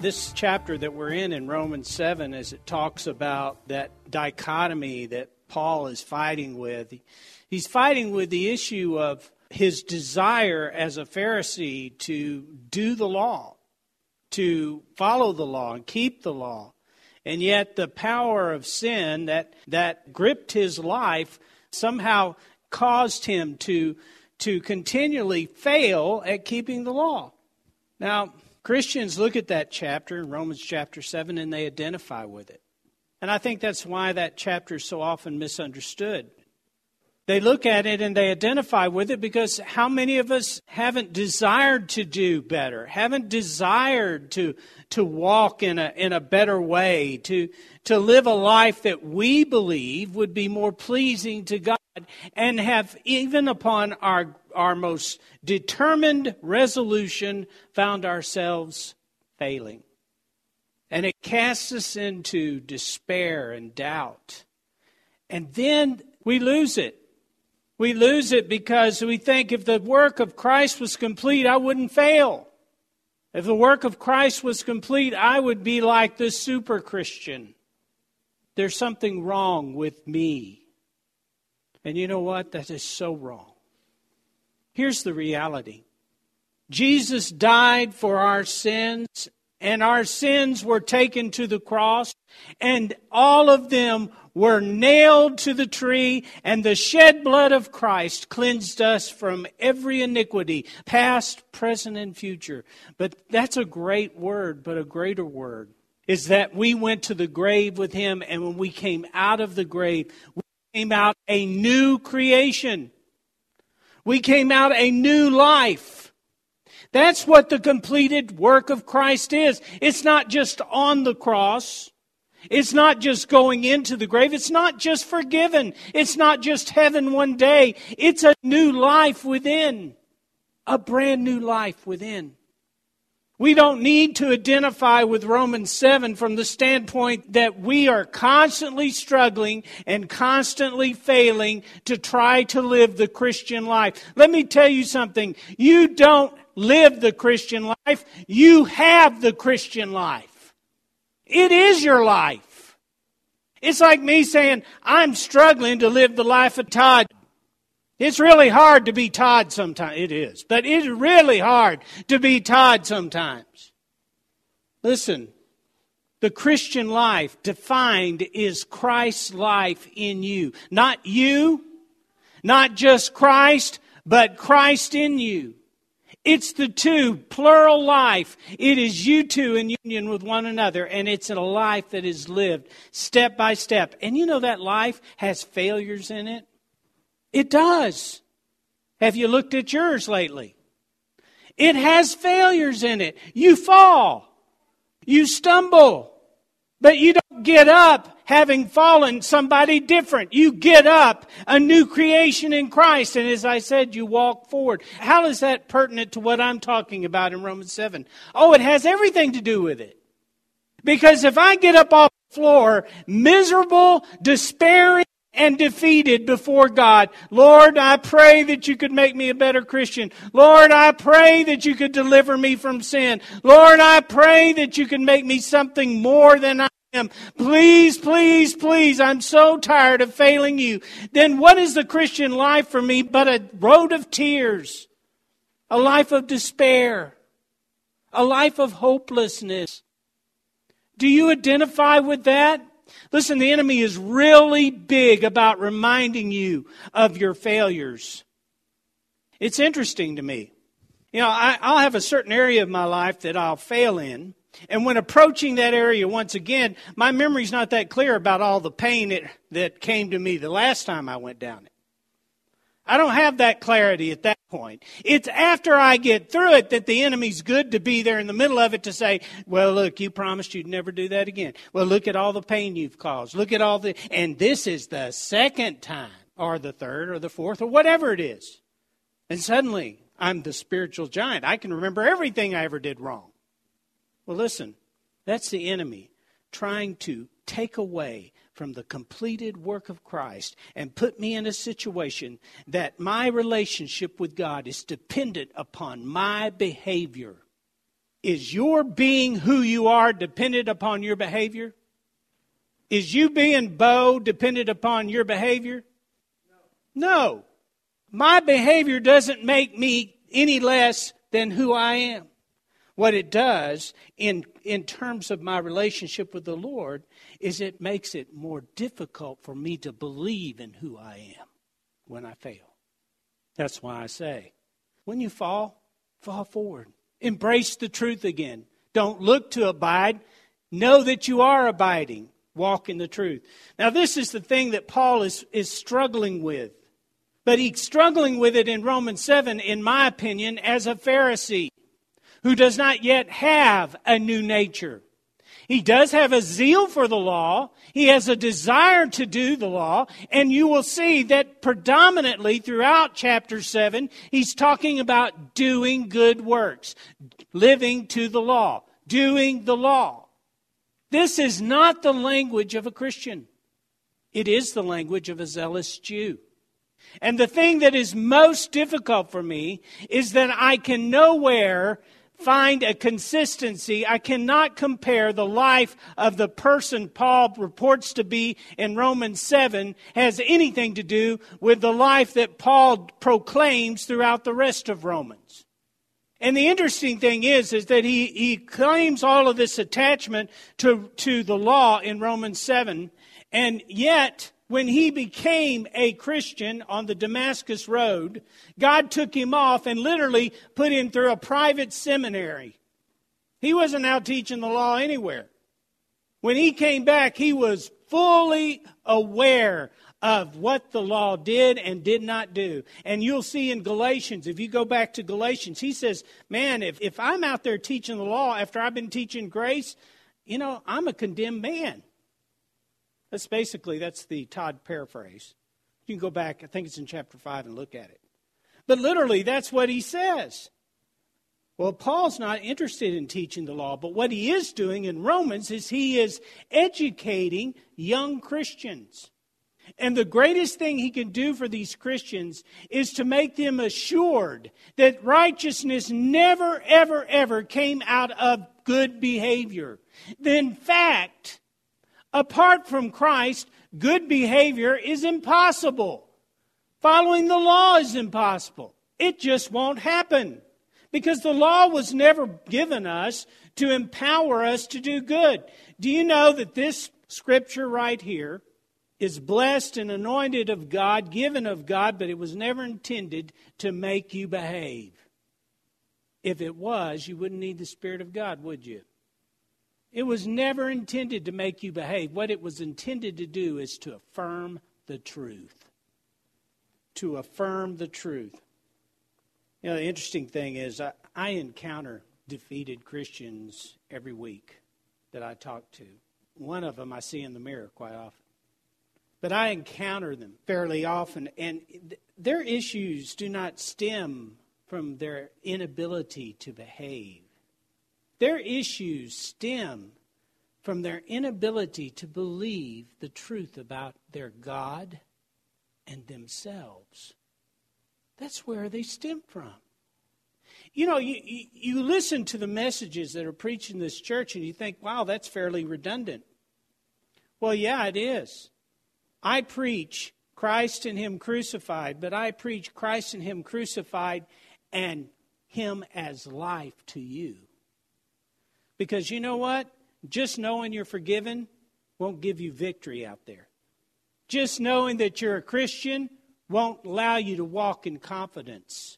This chapter that we're in in Romans 7, as it talks about that dichotomy that Paul is fighting with, he's fighting with the issue of his desire as a Pharisee to do the law, to follow the law and keep the law. And yet the power of sin that, that gripped his life somehow caused him to, to continually fail at keeping the law. Now, Christians look at that chapter in Romans chapter 7 and they identify with it. And I think that's why that chapter is so often misunderstood. They look at it and they identify with it because how many of us haven't desired to do better, haven't desired to, to walk in a, in a better way, to, to live a life that we believe would be more pleasing to God, and have, even upon our our most determined resolution, found ourselves failing. And it casts us into despair and doubt. And then we lose it. We lose it because we think if the work of Christ was complete, I wouldn't fail. If the work of Christ was complete, I would be like this super Christian. There's something wrong with me. And you know what? That is so wrong. Here's the reality Jesus died for our sins, and our sins were taken to the cross, and all of them were nailed to the tree, and the shed blood of Christ cleansed us from every iniquity, past, present, and future. But that's a great word, but a greater word is that we went to the grave with him, and when we came out of the grave, we came out a new creation. We came out a new life. That's what the completed work of Christ is. It's not just on the cross. It's not just going into the grave. It's not just forgiven. It's not just heaven one day. It's a new life within. A brand new life within. We don't need to identify with Romans 7 from the standpoint that we are constantly struggling and constantly failing to try to live the Christian life. Let me tell you something. You don't live the Christian life. You have the Christian life. It is your life. It's like me saying, I'm struggling to live the life of Todd. It's really hard to be Todd sometimes. It is. But it's really hard to be Todd sometimes. Listen, the Christian life defined is Christ's life in you. Not you, not just Christ, but Christ in you. It's the two, plural life. It is you two in union with one another, and it's a life that is lived step by step. And you know that life has failures in it. It does. Have you looked at yours lately? It has failures in it. You fall. You stumble. But you don't get up having fallen somebody different. You get up a new creation in Christ. And as I said, you walk forward. How is that pertinent to what I'm talking about in Romans 7? Oh, it has everything to do with it. Because if I get up off the floor, miserable, despairing, and defeated before God. Lord, I pray that you could make me a better Christian. Lord, I pray that you could deliver me from sin. Lord, I pray that you could make me something more than I am. Please, please, please, I'm so tired of failing you. Then what is the Christian life for me but a road of tears, a life of despair, a life of hopelessness? Do you identify with that? Listen, the enemy is really big about reminding you of your failures. It's interesting to me. You know, I, will have a certain area of my life that I'll fail in. And when approaching that area once again, my memory's not that clear about all the pain that, that came to me the last time I went down it. I don't have that clarity at that point. It's after I get through it that the enemy's good to be there in the middle of it to say, well, look, you promised you'd never do that again. Well, look at all the pain you've caused. Look at all the, and this is the second time, or the third, or the fourth, or whatever it is. And suddenly, I'm the spiritual giant. I can remember everything I ever did wrong. Well, listen, that's the enemy trying to take away from the completed work of Christ and put me in a situation that my relationship with God is dependent upon my behavior. Is your being who you are dependent upon your behavior? Is you being Bo dependent upon your behavior? No. My behavior doesn't make me any less than who I am. What it does in, in terms of my relationship with the Lord is it makes it more difficult for me to believe in who I am when I fail. That's why I say, when you fall, fall forward. Embrace the truth again. Don't look to abide. Know that you are abiding. Walk in the truth. Now, this is the thing that Paul is, is struggling with. But he's struggling with it in Romans 7, in my opinion, as a Pharisee who does not yet have a new nature. He does have a zeal for the law. He has a desire to do the law. And you will see that predominantly throughout chapter 7, he's talking about doing good works, living to the law, doing the law. This is not the language of a Christian. It is the language of a zealous Jew. And the thing that is most difficult for me is that I can nowhere find a consistency. I cannot compare the life of the person Paul reports to be in Romans 7 has anything to do with the life that Paul proclaims throughout the rest of Romans. And the interesting thing is, is that he, he claims all of this attachment to, to the law in Romans 7, and yet when he became a Christian on the Damascus Road, God took him off and literally put him through a private seminary. He wasn't out teaching the law anywhere. When he came back, he was fully aware of what the law did and did not do. And you'll see in Galatians, if you go back to Galatians, he says, Man, if, if I'm out there teaching the law after I've been teaching grace, you know, I'm a condemned man. That's basically that's the Todd paraphrase. You can go back, I think it's in chapter 5 and look at it. But literally that's what he says. Well, Paul's not interested in teaching the law, but what he is doing in Romans is he is educating young Christians. And the greatest thing he can do for these Christians is to make them assured that righteousness never, ever, ever came out of good behavior. In fact, Apart from Christ, good behavior is impossible. Following the law is impossible. It just won't happen. Because the law was never given us to empower us to do good. Do you know that this scripture right here is blessed and anointed of God, given of God, but it was never intended to make you behave? If it was, you wouldn't need the Spirit of God, would you? It was never intended to make you behave. What it was intended to do is to affirm the truth. To affirm the truth. You know, the interesting thing is, I, I encounter defeated Christians every week that I talk to. One of them I see in the mirror quite often. But I encounter them fairly often, and their issues do not stem from their inability to behave. Their issues stem from their inability to believe the truth about their God and themselves. That's where they stem from. You know, you, you, listen to the messages that are preached in this church and you think, wow, that's fairly redundant. Well, yeah, it is. I preach Christ and Him crucified, but I preach Christ and Him crucified and Him as life to you. Because you know what? Just knowing you're forgiven won't give you victory out there. Just knowing that you're a Christian won't allow you to walk in confidence.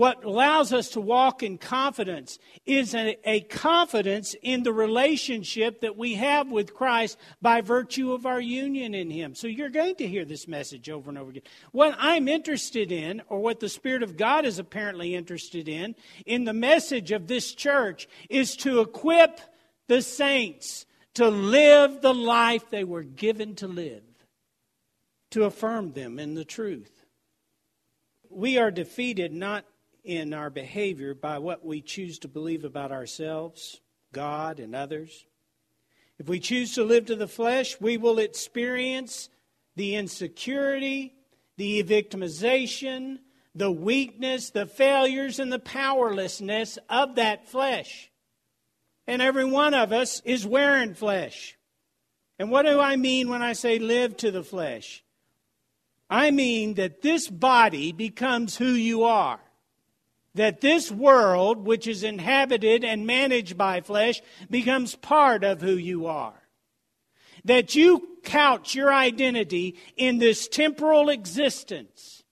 What allows us to walk in confidence is a, a, confidence in the relationship that we have with Christ by virtue of our union in Him. So you're going to hear this message over and over again. What I'm interested in, or what the Spirit of God is apparently interested in, in the message of this church, is to equip the saints to live the life they were given to live, to affirm them in the truth. We are defeated not in our behavior by what we choose to believe about ourselves, God, and others. If we choose to live to the flesh, we will experience the insecurity, the victimization, the weakness, the failures, and the powerlessness of that flesh. And every one of us is wearing flesh. And what do I mean when I say live to the flesh? I mean that this body becomes who you are that this world, which is inhabited and managed by flesh, becomes part of who you are. That you couch your identity in this temporal existence.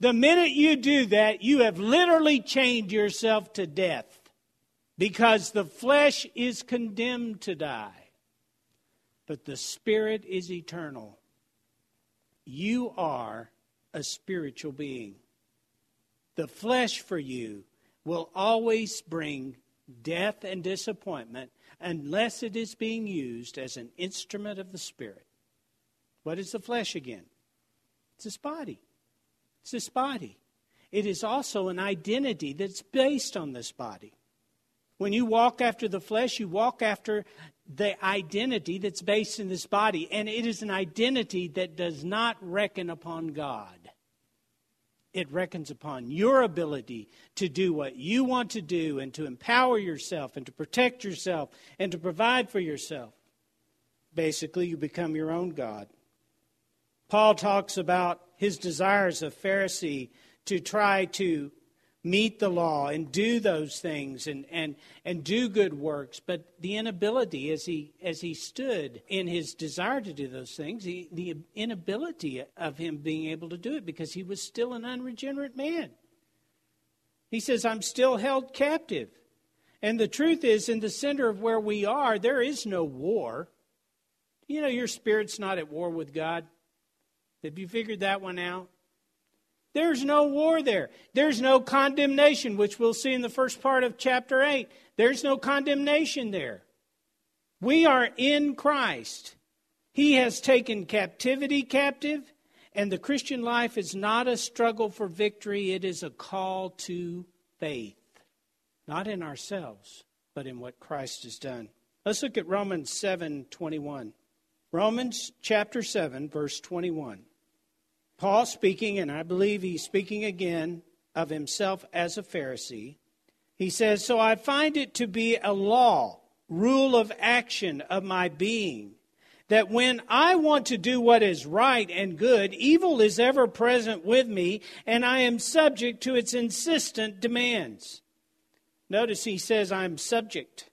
The minute you do that, you have literally chained yourself to death because the flesh is condemned to die, but the spirit is eternal. You are a spiritual being the flesh for you will always bring death and disappointment unless it is being used as an instrument of the Spirit. What is the flesh again? It's this body. It's this body. It is also an identity that's based on this body. When you walk after the flesh, you walk after the identity that's based in this body, and it is an identity that does not reckon upon God it reckons upon your ability to do what you want to do and to empower yourself and to protect yourself and to provide for yourself. Basically, you become your own God. Paul talks about his desires of Pharisee to try to meet the law and do those things and, and, and do good works, but the inability as he as he stood in his desire to do those things, he, the inability of him being able to do it because he was still an unregenerate man. He says, I'm still held captive. And the truth is, in the center of where we are, there is no war. You know, your spirit's not at war with God. Have you figured that one out? There's no war there. There's no condemnation, which we'll see in the first part of chapter 8. There's no condemnation there. We are in Christ. He has taken captivity captive, and the Christian life is not a struggle for victory, it is a call to faith. Not in ourselves, but in what Christ has done. Let's look at Romans 7 21. Romans chapter 7, verse 21. Paul speaking, and I believe he's speaking again of himself as a Pharisee. He says, So I find it to be a law, rule of action of my being, that when I want to do what is right and good, evil is ever present with me, and I am subject to its insistent demands. Notice he says, I'm subject.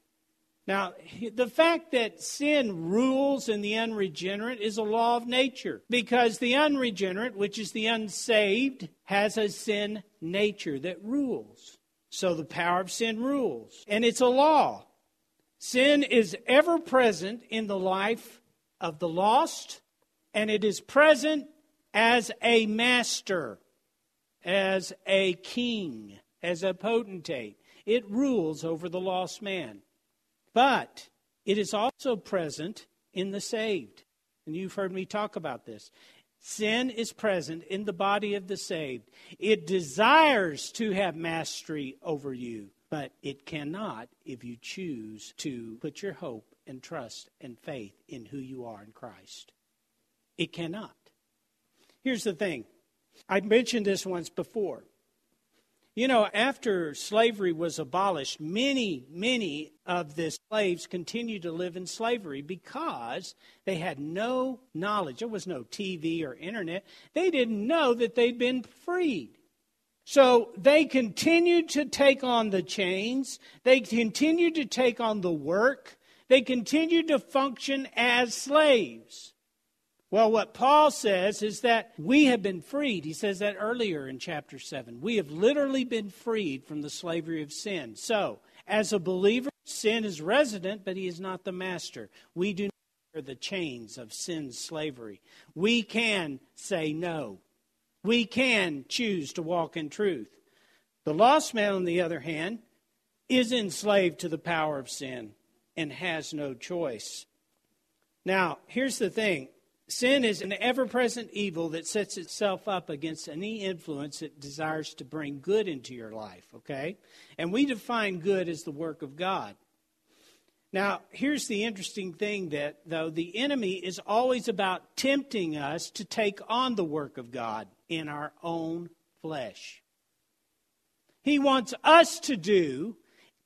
Now, the fact that sin rules in the unregenerate is a law of nature because the unregenerate, which is the unsaved, has a sin nature that rules. So the power of sin rules, and it's a law. Sin is ever present in the life of the lost, and it is present as a master, as a king, as a potentate. It rules over the lost man. But it is also present in the saved. And you've heard me talk about this. Sin is present in the body of the saved. It desires to have mastery over you, but it cannot if you choose to put your hope and trust and faith in who you are in Christ. It cannot. Here's the thing I've mentioned this once before. You know, after slavery was abolished, many, many of the slaves continued to live in slavery because they had no knowledge. There was no TV or internet. They didn't know that they'd been freed. So they continued to take on the chains, they continued to take on the work, they continued to function as slaves. Well, what Paul says is that we have been freed. He says that earlier in chapter 7. We have literally been freed from the slavery of sin. So, as a believer, sin is resident, but he is not the master. We do not wear the chains of sin's slavery. We can say no. We can choose to walk in truth. The lost man, on the other hand, is enslaved to the power of sin and has no choice. Now, here's the thing Sin is an ever present evil that sets itself up against any influence it desires to bring good into your life, okay? And we define good as the work of God. Now, here's the interesting thing that, though, the enemy is always about tempting us to take on the work of God in our own flesh. He wants us to do,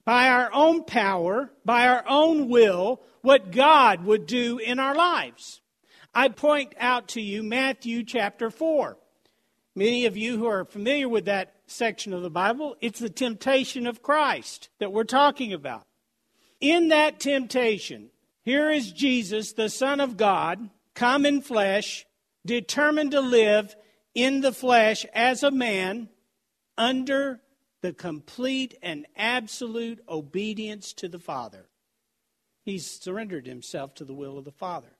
by our own power, by our own will, what God would do in our lives. I point out to you Matthew chapter 4. Many of you who are familiar with that section of the Bible, it's the temptation of Christ that we're talking about. In that temptation, here is Jesus, the Son of God, come in flesh, determined to live in the flesh as a man under the complete and absolute obedience to the Father. He's surrendered himself to the will of the Father.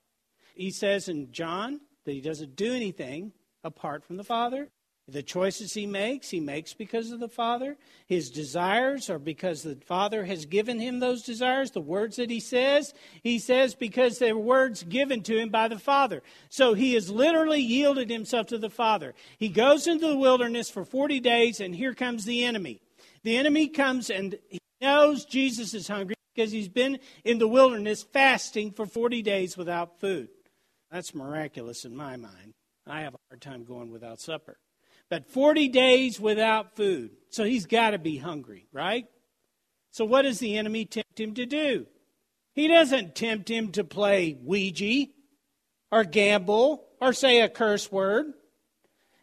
He says in John that he doesn't do anything apart from the Father. The choices he makes, he makes because of the Father. His desires are because the Father has given him those desires. The words that he says, he says because they're words given to him by the Father. So he has literally yielded himself to the Father. He goes into the wilderness for 40 days, and here comes the enemy. The enemy comes and he knows Jesus is hungry because he's been in the wilderness fasting for 40 days without food. That's miraculous in my mind. I have a hard time going without supper. But 40 days without food. So he's got to be hungry, right? So what does the enemy tempt him to do? He doesn't tempt him to play Ouija or gamble or say a curse word.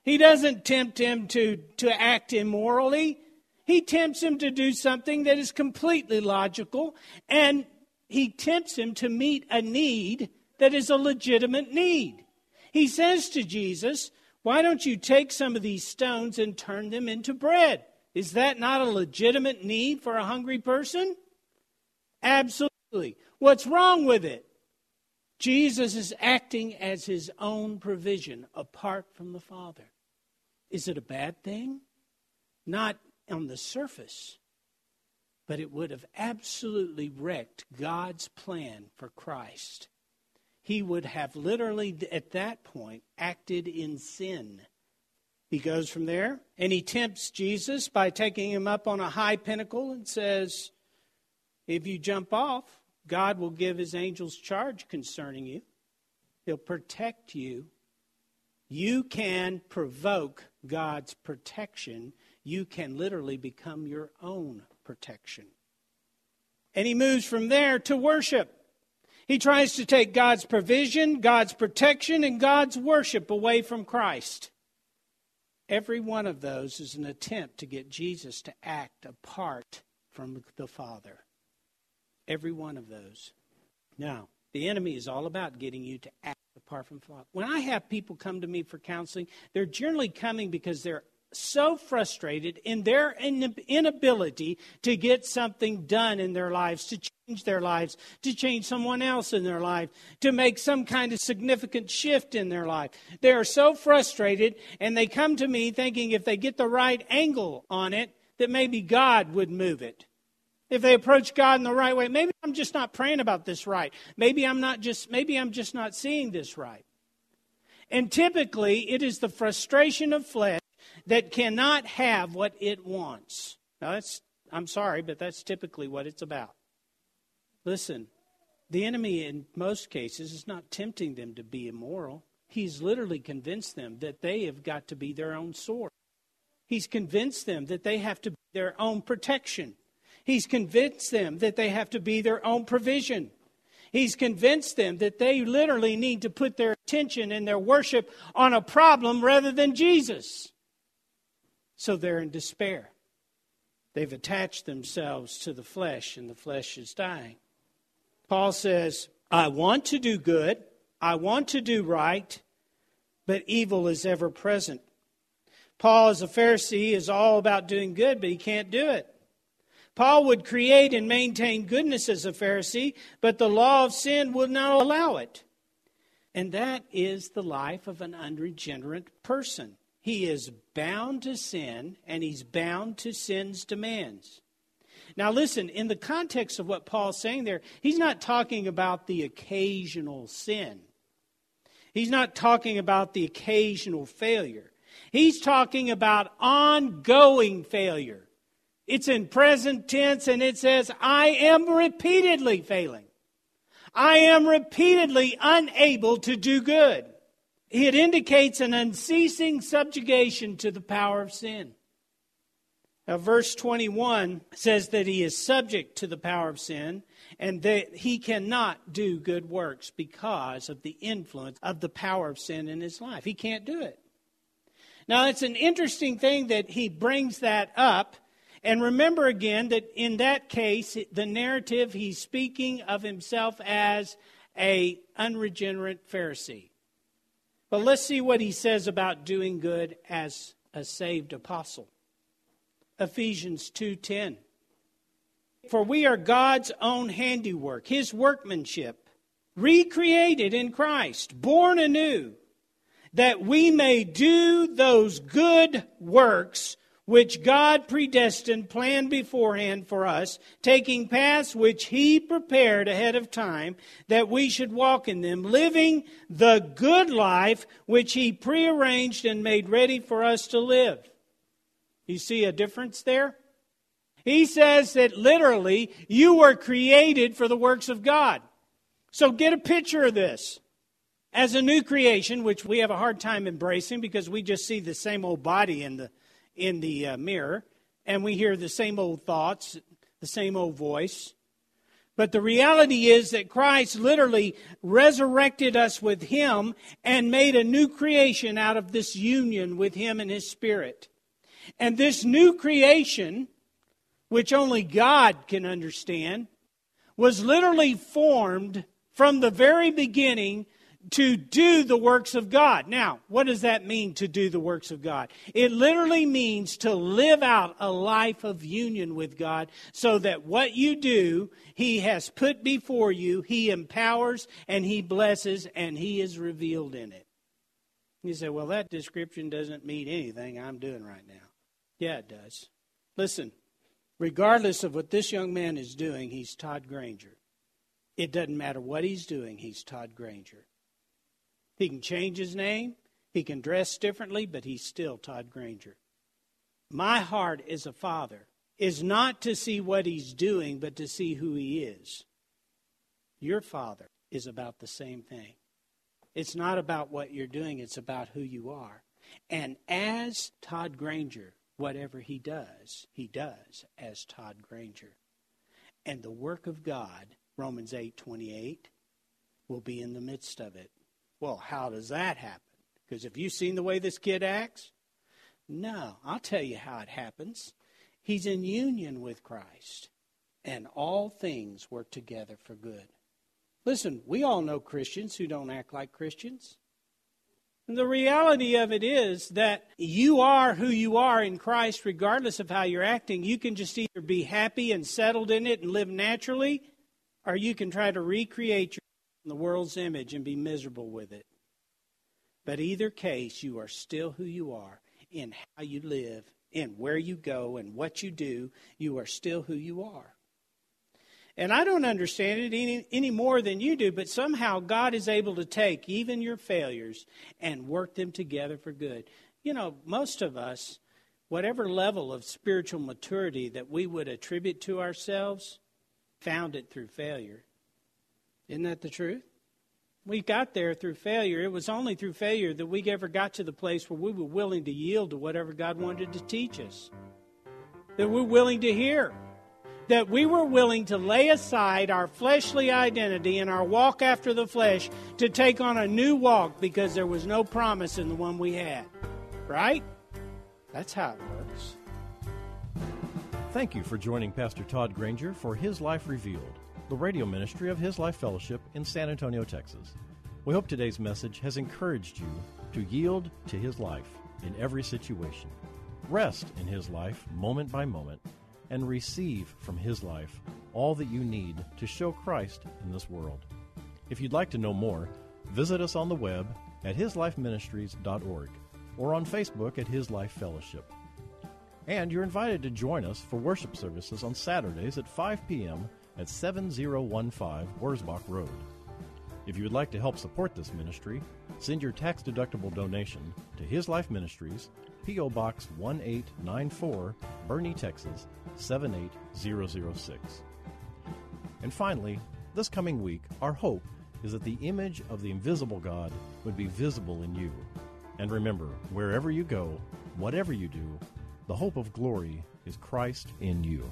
He doesn't tempt him to, to act immorally. He tempts him to do something that is completely logical, and he tempts him to meet a need that is a legitimate need. He says to Jesus, Why don't you take some of these stones and turn them into bread? Is that not a legitimate need for a hungry person? Absolutely. What's wrong with it? Jesus is acting as his own provision apart from the Father. Is it a bad thing? Not on the surface, but it would have absolutely wrecked God's plan for Christ he would have literally, at that point, acted in sin. He goes from there and he tempts Jesus by taking him up on a high pinnacle and says, If you jump off, God will give his angels charge concerning you. He'll protect you. You can provoke God's protection. You can literally become your own protection. And he moves from there to worship. He tries to take God's provision, God's protection, and God's worship away from Christ. Every one of those is an attempt to get Jesus to act apart from the Father. Every one of those. Now, the enemy is all about getting you to act apart from Father. When I have people come to me for counseling, they're generally coming because they're so frustrated in their inability to get something done in their lives, to change their lives, to change someone else in their life, to make some kind of significant shift in their life. They are so frustrated, and they come to me thinking if they get the right angle on it, that maybe God would move it. If they approach God in the right way, maybe I'm just not praying about this right. Maybe I'm not just maybe I'm just not seeing this right. And typically it is the frustration of flesh that cannot have what it wants. Now, that's, I'm sorry, but that's typically what it's about. Listen, the enemy in most cases is not tempting them to be immoral. He's literally convinced them that they have got to be their own source. He's convinced them that they have to be their own protection. He's convinced them that they have to be their own provision. He's convinced them that they literally need to put their attention and their worship on a problem rather than Jesus. So they're in despair. They've attached themselves to the flesh, and the flesh is dying. Paul says, I want to do good, I want to do right, but evil is ever present. Paul, as a Pharisee, is all about doing good, but he can't do it. Paul would create and maintain goodness as a Pharisee, but the law of sin would not allow it. And that is the life of an unregenerate person. He is bound to sin, and he's bound to sin's demands. Now, listen, in the context of what Paul's saying there, he's not talking about the occasional sin. He's not talking about the occasional failure. He's talking about ongoing failure. It's in present tense and it says, I am repeatedly failing. I am repeatedly unable to do good. It indicates an unceasing subjugation to the power of sin. Now, verse 21 says that he is subject to the power of sin and that he cannot do good works because of the influence of the power of sin in his life. He can't do it. Now, it's an interesting thing that he brings that up and remember again that in that case, the narrative, he's speaking of himself as a unregenerate Pharisee. But let's see what he says about doing good as a saved apostle. Ephesians 2:10 For we are God's own handiwork, his workmanship, recreated in Christ, born anew, that we may do those good works which God predestined, planned beforehand for us, taking paths which He prepared ahead of time that we should walk in them, living the good life which He prearranged and made ready for us to live. You see a difference there? He says that literally you were created for the works of God. So get a picture of this. As a new creation, which we have a hard time embracing because we just see the same old body in the in the uh, mirror and we hear the same old thoughts, the same old voice. But the reality is that Christ literally resurrected us with Him and made a new creation out of this union with Him and His Spirit. And this new creation, which only God can understand, was literally formed from the very beginning to do the works of God. Now, what does that mean to do the works of God? It literally means to live out a life of union with God so that what you do, He has put before you, He empowers and He blesses and He is revealed in it. You say, well, that description doesn't mean anything I'm doing right now. Yeah, it does. Listen, regardless of what this young man is doing, he's Todd Granger. It doesn't matter what he's doing, he's Todd Granger. He can change his name, he can dress differently, but he's still Todd Granger. My heart as a father is not to see what he's doing, but to see who he is. Your father is about the same thing. It's not about what you're doing, it's about who you are. And as Todd Granger, whatever he does, he does as Todd Granger. And the work of God, Romans 8 28, will be in the midst of it. Well, how does that happen? Because have you seen the way this kid acts? No, I'll tell you how it happens. He's in union with Christ, and all things work together for good. Listen, we all know Christians who don't act like Christians. And the reality of it is that you are who you are in Christ, regardless of how you're acting. You can just either be happy and settled in it and live naturally, or you can try to recreate in the world's image and be miserable with it. But either case, you are still who you are in how you live, in where you go, and what you do. You are still who you are. And I don't understand it any, any more than you do, but somehow God is able to take even your failures and work them together for good. You know, most of us, whatever level of spiritual maturity that we would attribute to ourselves, found it through failure. Isn't that the truth? We got there through failure. It was only through failure that we ever got to the place where we were willing to yield to whatever God wanted to teach us. That we're willing to hear. That we were willing to lay aside our fleshly identity and our walk after the flesh to take on a new walk because there was no promise in the one we had. Right? That's how it works. Thank you for joining Pastor Todd Granger for His Life Revealed the radio ministry of His Life Fellowship in San Antonio, Texas. We hope today's message has encouraged you to yield to His life in every situation, rest in His life moment by moment, and receive from His life all that you need to show Christ in this world. If you'd like to know more, visit us on the web at hislifeministries.org or on Facebook at His Life Fellowship. And you're invited to join us for worship services on Saturdays at 5 p.m at 7015 Wurzbach Road. If you would like to help support this ministry, send your tax deductible donation to His Life Ministries, P.O. Box 1894, Boerne, Texas 78006. And finally, this coming week, our hope is that the image of the invisible God would be visible in you. And remember, wherever you go, whatever you do, the hope of glory is Christ in you.